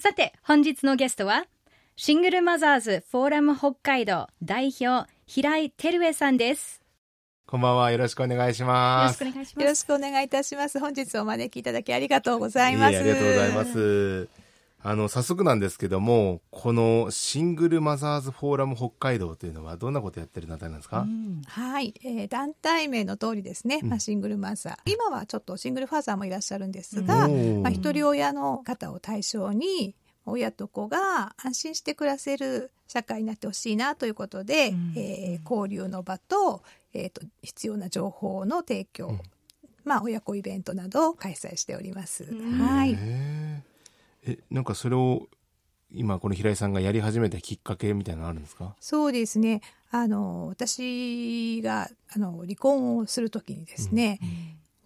さて本日のゲストはシングルマザーズフォーラム北海道代表平井照江さんですこんばんは。よろしくお願いします。よろしくお願いしますよろしくお願いいたします。本日お招きいただきありがとうございます。いえありがとうございま。す。あの、早速なんですけども、このシングルマザーズフォーラム北海道というのはどんなことやってる団体なんですか、はい、えー団体名の通りですね、まあ、シングルマザー。今はちょっとシングルファーザーもいらっしゃるんですが、うん。まあ、一人親の方を対象に、親と子が安心して暮らせる社会になってほしいなということで、えー交流の場と,、えーと必要な情報の提供、まあ、親子イベントなどを開催しております。はい。へええ、なんかそれを今この平井さんがやり始めたきっかけみたいなのあるんですか？そうですね。あの、私が、あの、離婚をするときにですね、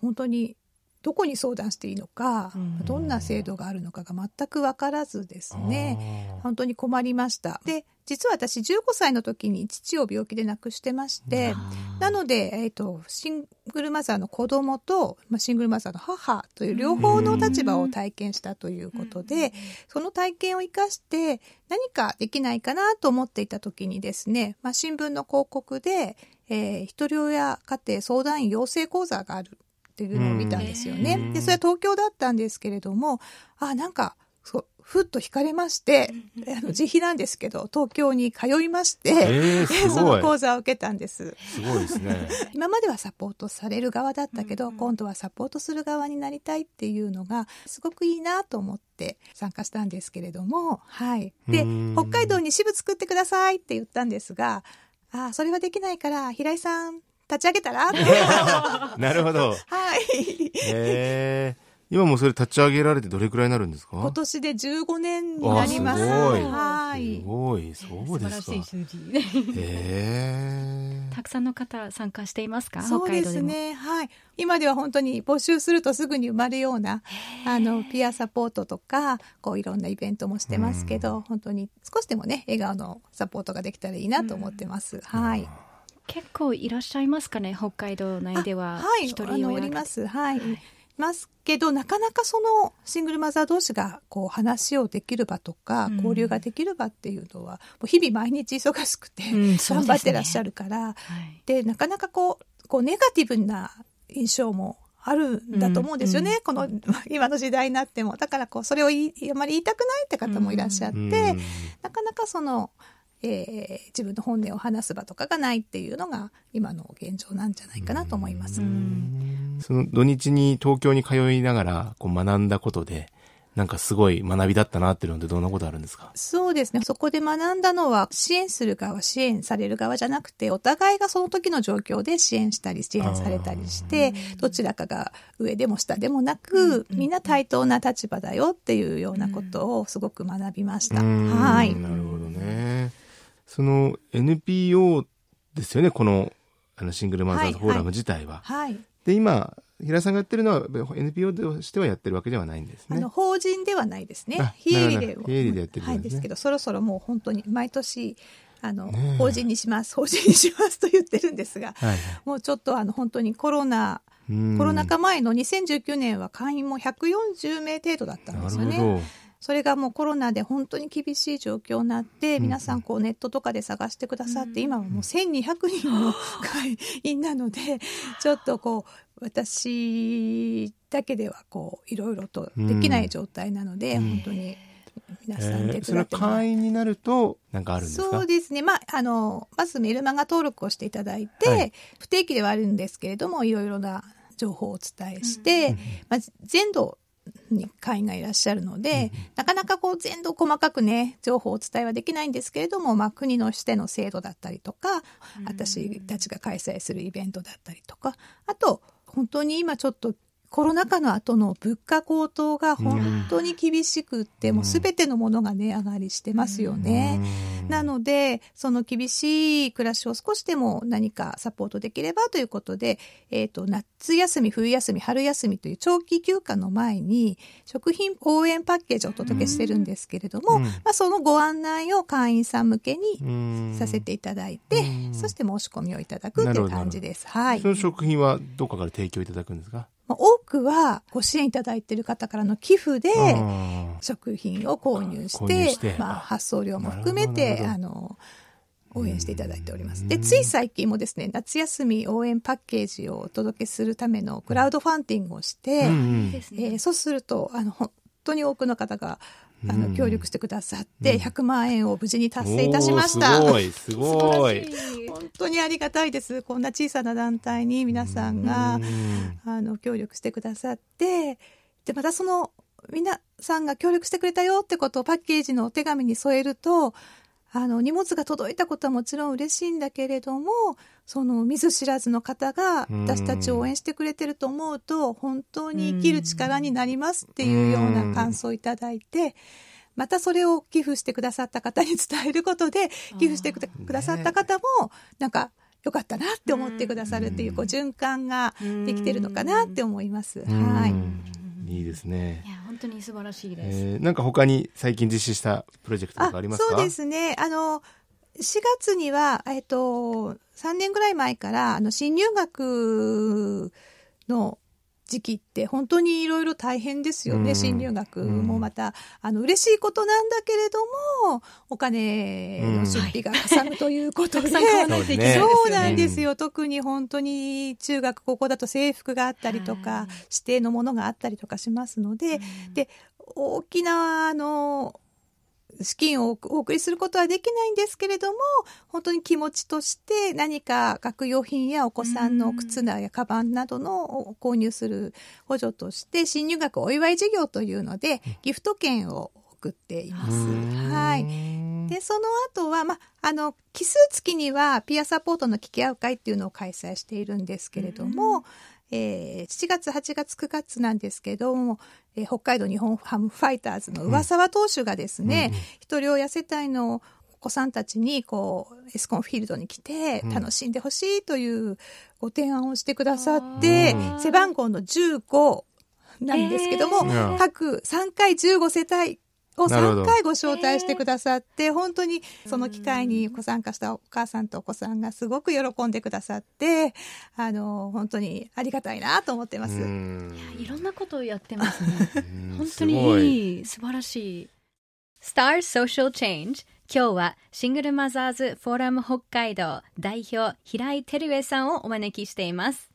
本当に、どこに相談していいのか、どんな制度があるのかが全く分からずですね、本当に困りました。で、実は私15歳の時に父を病気で亡くしてまして、なので、えっ、と、シングルマザーの子供と、まあ、シングルマザーの母という両方の立場を体験したということで、その体験を生かして何かできないかなと思っていた時にですね、まあ、新聞の広告で、えー一人親家庭相談員養成講座があるっていうのを見たんですよね。うんで、それは東京だったんですけれども、あ、なんか、そう、ふっと惹かれまして、あの自費なんですけど、東京に通いまして、えー、すその。講座を受けたんです。すごいですね。今まではサポートされる側だったけど、今度はサポートする側になりたいっていうのがすごくいいなと思って参加したんですけれども、はい。でうん、北海道に支部作ってくださいって言ったんですが、ああ、それはできないから、平井さん立ち上げたら？なるほど。はい。えー、今もそれ立ち上げられてどれくらいになるんですか？今年で15年になります。すごいはいす。ごい、そうですか。素晴らしい数字えー たくさんの方参加していますか？そうですもね。はい。今では本当に募集するとすぐに生まれるような、あの、ピアサポートとか、こういろんなイベントもしてますけど、本当に少しでもね、笑顔のサポートができたらいいなと思ってます。はい。結構いらっしゃいますかね北海道内でははい、おります。はい。い。ますけど、なかなかそのシングルマザー同士がこう話をできる場とか、うん。交流ができる場っていうのは、もう日々毎日忙しくて、うんね。頑張ってらっしゃるから、はい。でなかなかこうこうネガティブな印象もあるんだと思うんですよね、うんこの今の時代になっても。だからこうそれをあまり言いたくないって方もいらっしゃって、うん。なかなかその、えー自分の本音を話す場とかがないっていうのが今の現状なんじゃないかなと思います。その土日に東京に通いながらこう学んだことで、なんかすごい学びだったなっていうのってどんなことあるんですか？そうですね。そこで学んだのは、支援する側、支援される側じゃなくて、お互いがその時の状況で支援したり、支援されたりして、どちらかが上でも下でもなく、みんな対等な立場だよっていうようなことをすごく学びました。うんはい。なるほどね。その NPO ですよね、このあのシングルマザーズフォーラム自体は。はい。で、今、平井さんがやってるのは NPO としてはやってるわけではないんですねあの、。法人ではないですねあ。非営利で非営利でやってるんですねはい、ですけど、そろそろもう本当に毎年、あの、ねえ法人にします、法人にしますと言ってるんですが、はい。もうちょっとあの、本当にコロナ、うんコロナ禍前の2019年は会員も140名程度だったんですよなるほね。それがもうコロナで本当に厳しい状況になって、皆さんこうネットとかで探してくださって、今はもう1200人の会員なので、ちょっとこう、私だけではこう、いろいろとできない状態なので、うん。本当に皆ど。さん手伝えーそれはってもら会員になると、なんかあるんですか？そうですね。まあ、あの、まずメルマガ登録をしていただいて、はい。不定期ではあるんですけれども、いろいろな情報をお伝えして、まあ、全土に会員がいらっしゃるので、なかなかこう全土細かくね、情報をお伝えはできないんですけれども、まあ、国のしての制度だったりとか、私たちが開催するイベントだったりとか、あと、本当に今ちょっとコロナ禍の後の物価高騰が本当に厳しくって、もうすべてのものが値上がりしてますよね。なので、その厳しい暮らしを少しでも何かサポートできればということで、えっ、と、夏休み、冬休み、春休みという長期休暇の前に、食品応援パッケージをお届けしてるんですけれども、うん。まあ、そのご案内を会員さん向けにさせていただいて、そして申し込みをいただくっていう感じです。はい。そ。の食品はどこかから提供いただくんですか？まあ多くはご支援いただいている方からの寄付で、あ食品を購入して、して。まあ、発送料も含めて、あの、応援していただいております。で、つい最近もですね、夏休み応援パッケージをお届けするためのクラウドファンディングをして、ーうん。うんえーそうすると、あの、本当に多くの方が、あの、うん協力してくださって、100万円を無事に達成いたしました。すごい、すごい。本当にありがたいです。こんな小さな団体に皆さんが、うんあの、協力してくださって、で、またその、皆さんが協力してくれたよってことをパッケージのお手紙に添えると、あの、荷物が届いたことはもちろん嬉しいんだけれども、その見ず知らずの方がうん私たちを応援してくれてると思うと、本当に生きる力になりますっていうような感想をいただいて、またそれを寄付してくださった方に伝えることで、寄付してくださった方も、なんか、よかったなって思ってくださるっていう、こう、循環ができてるのかなって思います。はい。うんいいですねい。や本当に素晴らしいです。えー、なんか他に最近実施したプロジェクトとかありますか？そうですね。あの、4月には、えっと、3年ぐらい前から、あの、新入学の時期って本当にいろいろ大変ですよね。うん。新入学もまた、あの、嬉しいことなんだけれども、お金の出費がかさむとい うことで。そうなんですよ。特に本当に中学、高校だと制服があったりとか、はい指定のものがあったりとかしますので、で、大きな、あの、資金をお送りすることはできないんですけれども、本当に気持ちとして何か学用品やお子さんの靴なやカバンなどの購入する補助として、新入学お祝い事業というので、ギフト券を送っています。はい。で、その後は、ま、あの、奇数月にはピアサポートの聞き合う会っていうのを開催しているんですけれども、えー7月、8月、9月なんですけども、えー北海道日本ハムファイターズの上沢投手がですね、ひとり親世帯のお子さんたちに、こう、エスコンフィールドに来てうん。楽しんでほしいというご提案をしてくださってうん、背番号の15なんですけども、えー。各3回15世帯をなるほど3回ご招待してくださって、本当にその機会にご参加したお母さんとお子さんがすごく喜んでくださって、あの、本当にありがたいなと思ってます。うんいろんなことをやってますね。うん本当にいい、素晴らしい。Star Social Change 今日はシングルマザーズフォーラム北海道代表平井照江さんをお招きしています。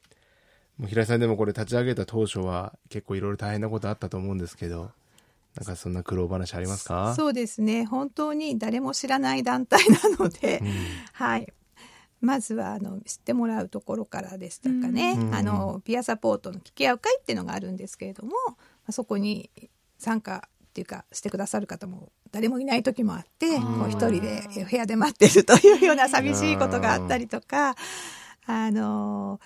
もう平井さんでもこれ立ち上げた当初は結構いろいろ大変なことあったと思うんですけど、なんかそんな苦労話ありますか？そうですね。本当に誰も知らない団体なので、うん。はい。まずは、あの、知ってもらうところからでしたかね。うん。あの、ピアサポートの聞き合う会っていうのがあるんですけれども、まあそこに参加っていうか、してくださる方も誰もいない時もあって、んこう一人でえ部屋で待ってるというような寂しいことがあったりとか、あの、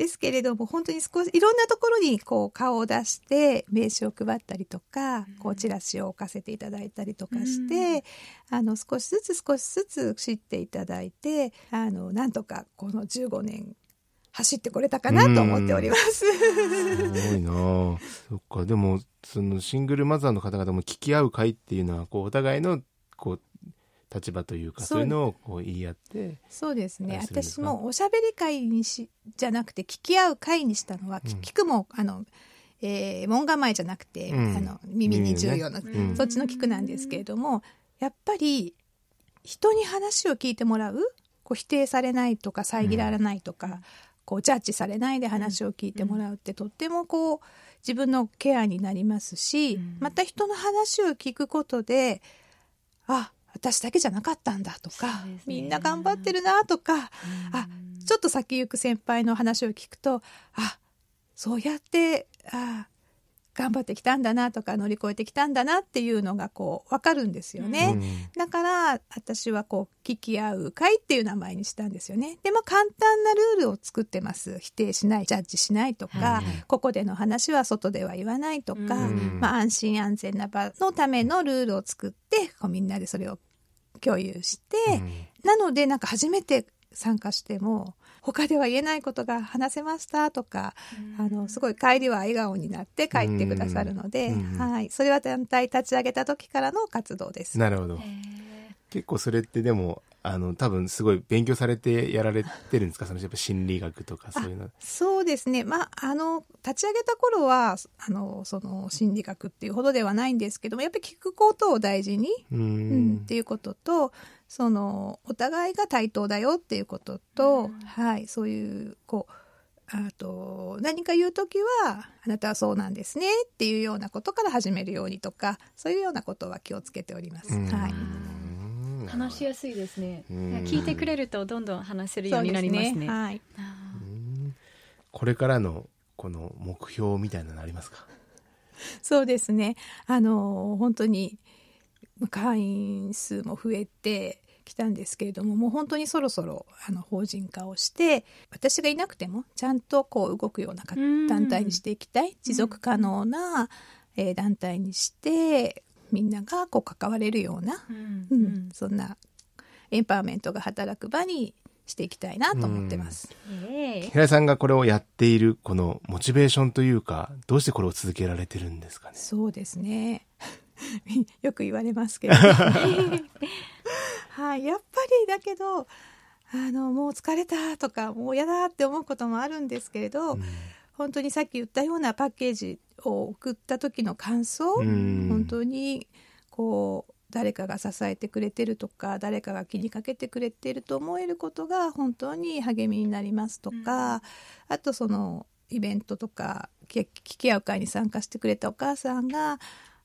ですけれども、本当に少し、いろんなところにこう顔を出して名刺を配ったりとか、こうチラシを置かせていただいたりとかして、あの、少しずつ少しずつ知っていただいて、あの、なんとかこの15年走ってこれたかなと思っております。すごいなあそっか。でも、そのシングルマザーの方々も聞き合う会っていうのは、こう、お互いの、こう、立場というか、そう。いうのをこう言い合って、そうですね。私もおしゃべり会にし、じゃなくて聞き合う会にしたのは、うん。聞くも、あの、えー門構えじゃなくて、うん。あの、耳に重要な、ね。うん。そっちの聞くなんですけれども、やっぱり、人に話を聞いてもらう、こう否定されないとか、遮られないとか、こうジャッジされないで話を聞いてもらうって、とってもこう、自分のケアになりますし、うん。また人の話を聞くことで、あ、私だけじゃなかったんだとか、ね。みんな頑張ってるなとか、あ、ちょっと先行く先輩の話を聞くと、あ、そうやって、あ、頑張ってきたんだなとか乗り越えてきたんだなっていうのがこう分かるんですよね。だから私はこう聞き合う会っていう名前にしたんですよね。でも簡単なルールを作ってます。否定しない、ジャッジしないとか、ここでの話は外では言わないとか、まあ安心安全な場のためのルールを作って、こうみんなでそれを共有して、なのでなんか初めて参加しても、他では言えないことが話せましたとか、あの、すごい帰りは笑顔になって帰ってくださるので、はい。それは団体立ち上げた時からの活動です。なるほど。結構それってでも、あの、多分すごい勉強されてやられてるんですか？そのやっぱ心理学とかそういうの。そうですね。まあ、あの、立ち上げた頃は、あの、その心理学っていうほどではないんですけども、やっぱり聞くことを大事に、うんうん、っていうことと、その、お互いが対等だよっていうことと、はい、そういう、こう、あと、何か言うときは、あなたはそうなんですねっていうようなことから始めるようにとか、そういうようなことは気をつけております。はい。うん話しやすいですね。うん聞いてくれるとどんどん話せるようになりますね。はい。これからのこの目標みたいなのありますか？そうですね。あの、本当に、会員数も増えてきたんですけれども、もう本当にそろそろ、あの、法人化をして、私がいなくても、ちゃんとこう動くような団体にしていきたい。持続可能な、えー団体にして、みんながこう関われるような、うんううんんそんなエンパワーメントが働く場にしていきたいなと思ってます。イエーイ平井さんがこれをやっているこのモチベーションというか、どうしてこれを続けられてるんですかね？そうですね。よく言われますけど。はい、やっぱりだけど、あの、もう疲れたとか、もう嫌だって思うこともあるんですけれど、本当にさっき言ったようなパッケージを送った時の感想、うん。本当に、こう、誰かが支えてくれてるとか、誰かが気にかけてくれてると思えることが本当に励みになりますとか、あとそのイベントとか、き聞き合う会に参加してくれたお母さんが、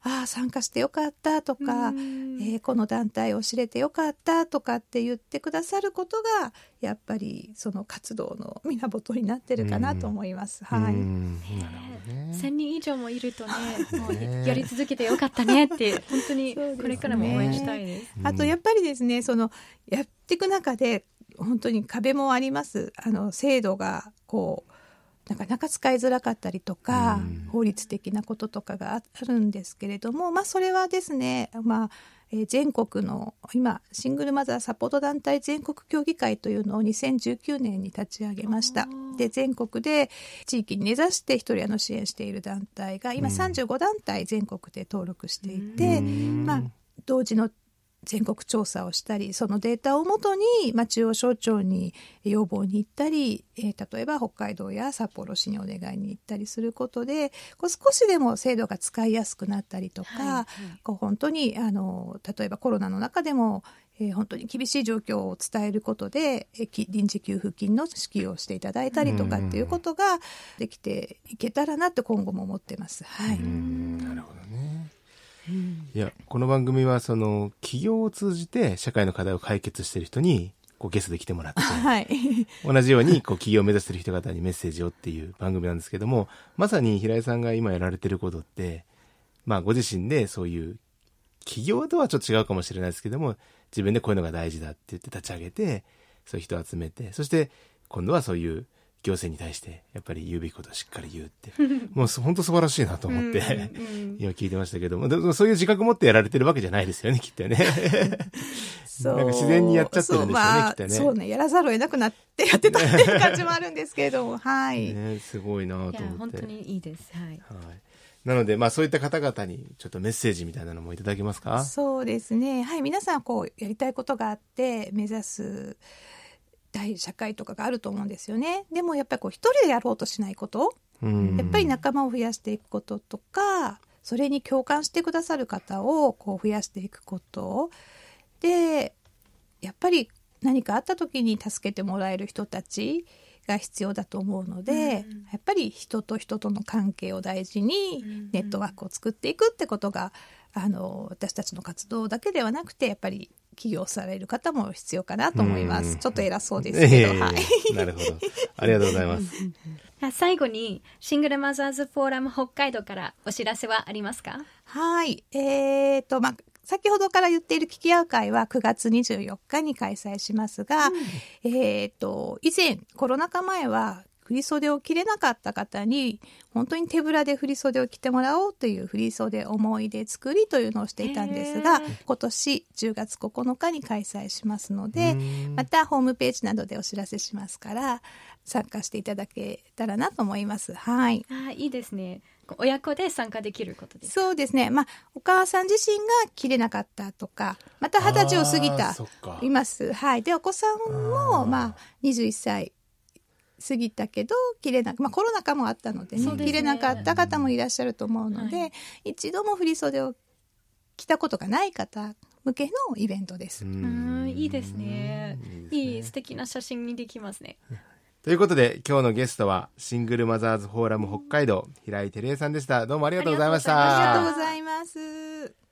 ああ、参加してよかったとか、うんえーこの団体を知れてよかったとかって言ってくださることが、やっぱりその活動の源になってるかなと思います。はい。うんなるほどね。1000人以上もいるとね、もうねやり続けてよかったねって、本当にこれからも応援したいです。あとやっぱりですね、そのやっていく中で本当に壁もあります。あの制度がこうなかなか使いづらかったりとか、うん。法律的なこととかがあるんですけれども、まあそれはですね、まあ、えー全国の今シングルマザーサポート団体全国協議会というのを2019年に立ち上げました。で全国で地域に根ざして一人親の支援している団体が今35団体全国で登録していて、うん。まあ、同時の全国調査をしたりそのデータをもとに、まあ、中央省庁に要望に行ったり、えー例えば北海道や札幌市にお願いに行ったりすることでこう少しでも制度が使いやすくなったりとか、はいはいこう本当にあの例えばコロナの中でも、えー本当に厳しい状況を伝えることでえーき臨時給付金の支給をしていただいたりとかっていうことができていけたらなって今後も思ってます。はい、うんなるほどね。いや、この番組はその企業を通じて社会の課題を解決している人にこうゲストで来てもらって、はい。同じようにこう企業を目指している人方にメッセージをっていう番組なんですけども、まさに平井さんが今やられてることって、まあご自身でそういう企業とはちょっと違うかもしれないですけども、自分でこういうのが大事だって言って立ち上げて、そういう人を集めて、そして今度はそういう行政に対してやっぱり言うべきことをしっかり言うって、もう本当素晴らしいなと思って、今聞いてましたけども、でもそういう自覚持ってやられてるわけじゃないですよね、きっとね。そうなんか自然にやっちゃってるんでしょうねきっとねそうね、やらざるを得なくなってやってたっていう感じもあるんですけれども、はい。ね、すごいなと思って。本当にいいです。はい。はい。なので、まあそういった方々にちょっとメッセージみたいなのもいただけますか？そうですね。はい。皆さん、こう、やりたいことがあって、目指す大社会とかがあると思うんですよね。でも、やっぱりこう、一人でやろうとしないこと、うんやっぱり仲間を増やしていくこととか、それに共感してくださる方を、こう、増やしていくこと。で、やっぱり何かあった時に助けてもらえる人たちが必要だと思うので、うんやっぱり人と人との関係を大事にうんネットワークを作っていくってことが、あの私たちの活動だけではなくてやっぱり起業される方も必要かなと思います。うんちょっと偉そうですけど、ええはい。なるほど。ありがとうございます。あ最後にシングルマザーズフォーラム北海道からお知らせはありますか？はい。えーと、まあ、先ほどから言っている聞き合う会は9月24日に開催しますが、えーと、以前、コロナ禍前は、振袖を着れなかった方に、本当に手ぶらで振袖を着てもらおうという振袖思い出作りというのをしていたんですが今年10月9日に開催しますのでう、んまたホームページなどでお知らせしますから、参加していただけたらなと思います。はい。あいいですね親子で参加できることですそうですね。まあ、お母さん自身が着れなかったとか、また二十歳を過ぎたいます。はい。で、お子さんあも、ーまあ、21歳過ぎたけど、着れなく、まあ、コロナ禍もあったのでね、ですね着れなかった方もいらっしゃると思うので、は一度も振り袖を着たことがない方向けのイベントです。うんいいですねいい素敵な写真にできますね ということで、今日のゲストは、シングルマザーズフォーラム北海道、平井照江さんでした。どうもありがとうございました。ありがとうございます。